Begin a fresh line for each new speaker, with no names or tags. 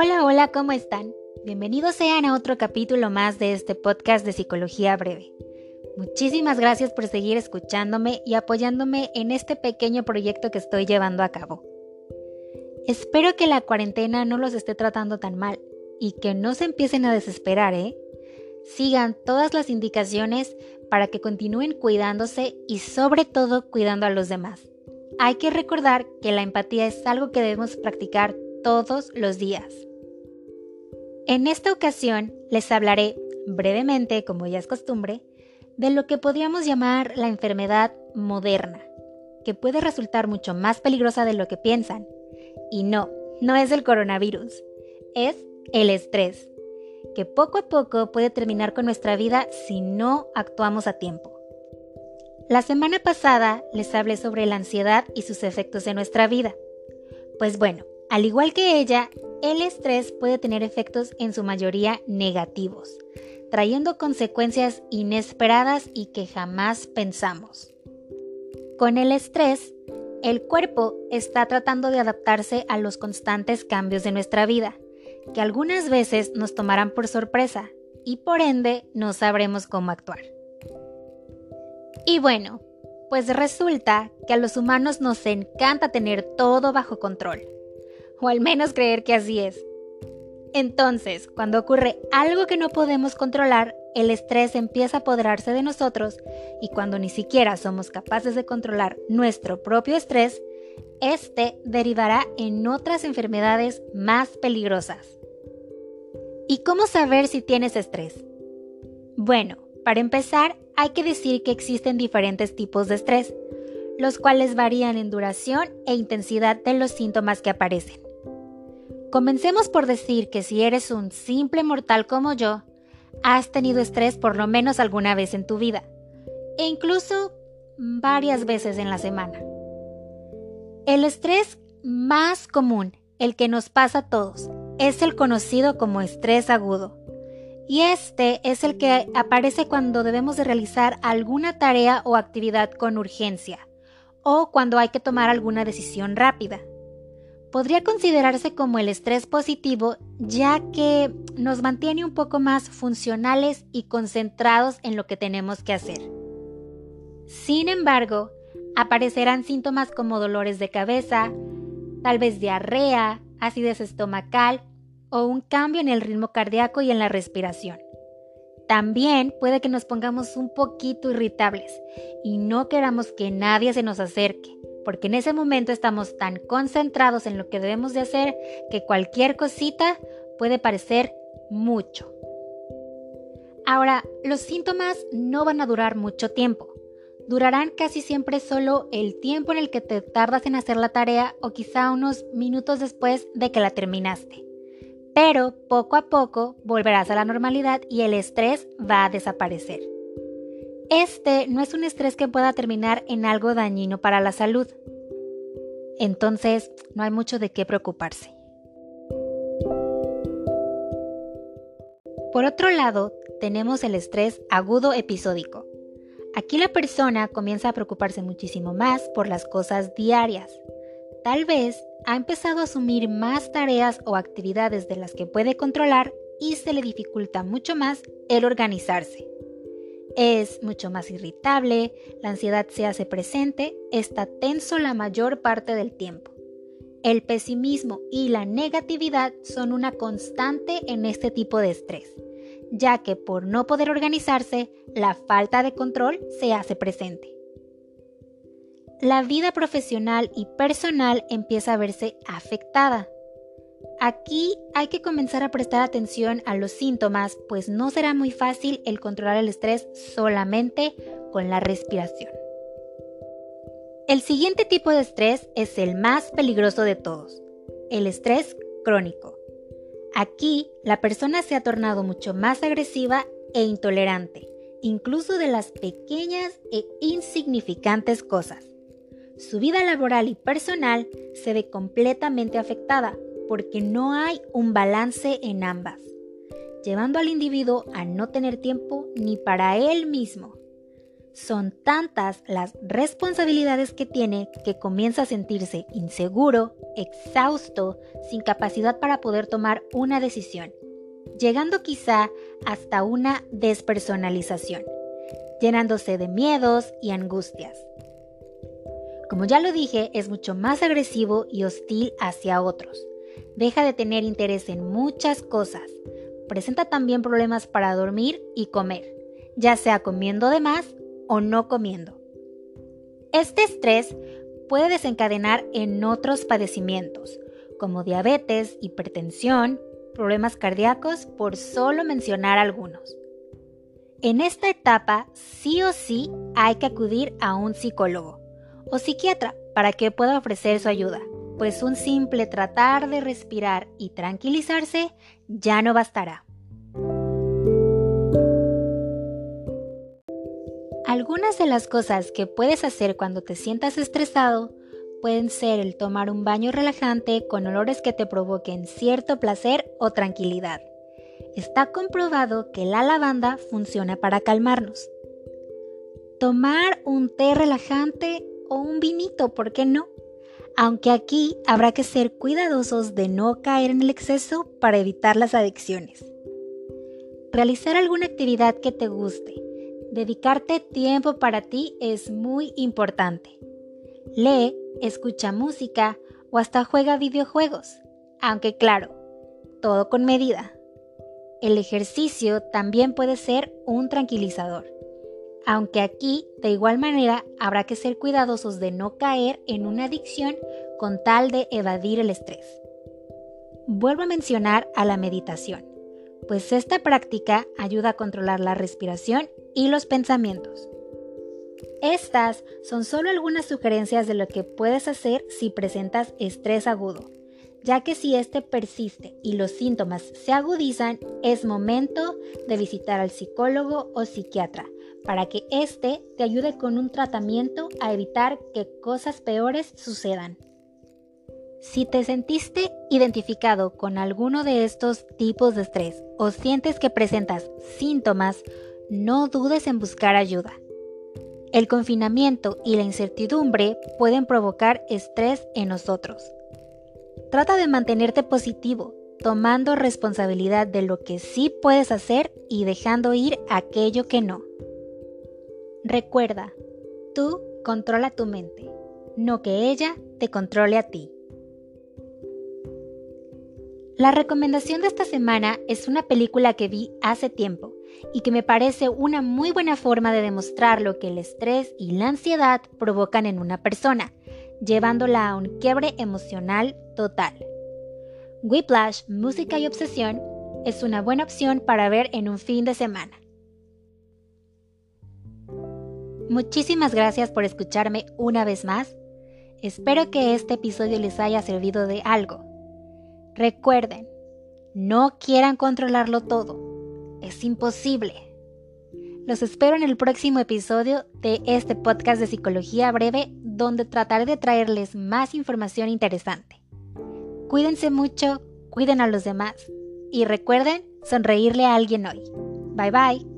Hola, hola, ¿cómo están? Bienvenidos sean a otro capítulo más de este podcast de Psicología Breve. Muchísimas gracias por seguir escuchándome y apoyándome en este pequeño proyecto que estoy llevando a cabo. Espero que la cuarentena no los esté tratando tan mal y que no se empiecen a desesperar, ¿eh? Sigan todas las indicaciones para que continúen cuidándose y sobre todo cuidando a los demás. Hay que recordar que la empatía es algo que debemos practicar todos los días. En esta ocasión les hablaré brevemente, como ya es costumbre, de lo que podríamos llamar la enfermedad moderna, que puede resultar mucho más peligrosa de lo que piensan. Y no, no es el coronavirus, es el estrés, que poco a poco puede terminar con nuestra vida si no actuamos a tiempo. La semana pasada les hablé sobre la ansiedad y sus efectos en nuestra vida. Pues bueno, al igual que ella, el estrés puede tener efectos en su mayoría negativos, trayendo consecuencias inesperadas y que jamás pensamos. Con el estrés, el cuerpo está tratando de adaptarse a los constantes cambios de nuestra vida, que algunas veces nos tomarán por sorpresa y por ende no sabremos cómo actuar. Y bueno, pues resulta que a los humanos nos encanta tener todo bajo control o al menos creer que así es. Entonces, cuando ocurre algo que no podemos controlar, el estrés empieza a apoderarse de nosotros y cuando ni siquiera somos capaces de controlar nuestro propio estrés, este derivará en otras enfermedades más peligrosas. ¿Y cómo saber si tienes estrés? Bueno, para empezar, hay que decir que existen diferentes tipos de estrés, los cuales varían en duración e intensidad de los síntomas que aparecen. Comencemos por decir que si eres un simple mortal como yo, has tenido estrés por lo menos alguna vez en tu vida, e incluso varias veces en la semana. El estrés más común, el que nos pasa a todos, es el conocido como estrés agudo. Y este es el que aparece cuando debemos de realizar alguna tarea o actividad con urgencia, o cuando hay que tomar alguna decisión rápida podría considerarse como el estrés positivo ya que nos mantiene un poco más funcionales y concentrados en lo que tenemos que hacer. Sin embargo, aparecerán síntomas como dolores de cabeza, tal vez diarrea, acidez estomacal o un cambio en el ritmo cardíaco y en la respiración. También puede que nos pongamos un poquito irritables y no queramos que nadie se nos acerque porque en ese momento estamos tan concentrados en lo que debemos de hacer que cualquier cosita puede parecer mucho. Ahora, los síntomas no van a durar mucho tiempo. Durarán casi siempre solo el tiempo en el que te tardas en hacer la tarea o quizá unos minutos después de que la terminaste. Pero poco a poco volverás a la normalidad y el estrés va a desaparecer. Este no es un estrés que pueda terminar en algo dañino para la salud. Entonces, no hay mucho de qué preocuparse. Por otro lado, tenemos el estrés agudo episódico. Aquí la persona comienza a preocuparse muchísimo más por las cosas diarias. Tal vez ha empezado a asumir más tareas o actividades de las que puede controlar y se le dificulta mucho más el organizarse es mucho más irritable, la ansiedad se hace presente, está tenso la mayor parte del tiempo. El pesimismo y la negatividad son una constante en este tipo de estrés, ya que por no poder organizarse, la falta de control se hace presente. La vida profesional y personal empieza a verse afectada, Aquí hay que comenzar a prestar atención a los síntomas, pues no será muy fácil el controlar el estrés solamente con la respiración. El siguiente tipo de estrés es el más peligroso de todos, el estrés crónico. Aquí la persona se ha tornado mucho más agresiva e intolerante, incluso de las pequeñas e insignificantes cosas. Su vida laboral y personal se ve completamente afectada porque no hay un balance en ambas, llevando al individuo a no tener tiempo ni para él mismo. son tantas las responsabilidades que tiene que comienza a sentirse inseguro, exhausto, sin capacidad para poder tomar una decisión, llegando quizá hasta una despersonalización, llenándose de miedos y angustias. Como ya lo dije, es mucho más agresivo y hostil hacia otros. Deja de tener interés en muchas cosas. Presenta también problemas para dormir y comer, ya sea comiendo de más o no comiendo. Este estrés puede desencadenar en otros padecimientos, como diabetes, hipertensión, problemas cardíacos, por solo mencionar algunos. En esta etapa, sí o sí hay que acudir a un psicólogo o psiquiatra para que pueda ofrecer su ayuda, pues un simple tratar de respirar y tranquilizarse ya no bastará. Algunas de las cosas que puedes hacer cuando te sientas estresado pueden ser el tomar un baño relajante con olores que te provoquen cierto placer o tranquilidad. Está comprobado que la lavanda funciona para calmarnos. Tomar un té relajante o un vinito, ¿por qué no? Aunque aquí habrá que ser cuidadosos de no caer en el exceso para evitar las adicciones. Realizar alguna actividad que te guste, Dedicarte tiempo para ti es muy importante. Lee, escucha música o hasta juega videojuegos, aunque claro, todo con medida. El ejercicio también puede ser un tranquilizador, aunque aquí de igual manera habrá que ser cuidadosos de no caer en una adicción con tal de evadir el estrés. Vuelvo a mencionar a la meditación pues esta práctica ayuda a controlar la respiración y los pensamientos. Estas son solo algunas sugerencias de lo que puedes hacer si presentas estrés agudo, ya que si este persiste y los síntomas se agudizan, es momento de visitar al psicólogo o psiquiatra para que éste te ayude con un tratamiento a evitar que cosas peores sucedan. Si te sentiste identificado con alguno de estos tipos de estrés o sientes que presentas síntomas, no dudes en buscar ayuda. El confinamiento y la incertidumbre pueden provocar estrés en nosotros. Trata de mantenerte positivo, tomando responsabilidad de lo que sí puedes hacer y dejando ir aquello que no. Recuerda, tú controla tu mente, no que ella te controle a ti. La recomendación de esta semana es una película que vi hace tiempo y que me parece una muy buena forma de demostrar lo que el estrés y la ansiedad provocan en una persona, llevándola a un quiebre emocional total. Whiplash, Música y Obsesión es una buena opción para ver en un fin de semana. Muchísimas gracias por escucharme una vez más. Espero que este episodio les haya servido de algo Recuerden, no quieran controlarlo todo. Es imposible. Los espero en el próximo episodio de este podcast de psicología breve donde trataré de traerles más información interesante. Cuídense mucho, cuiden a los demás y recuerden sonreírle a alguien hoy. Bye bye.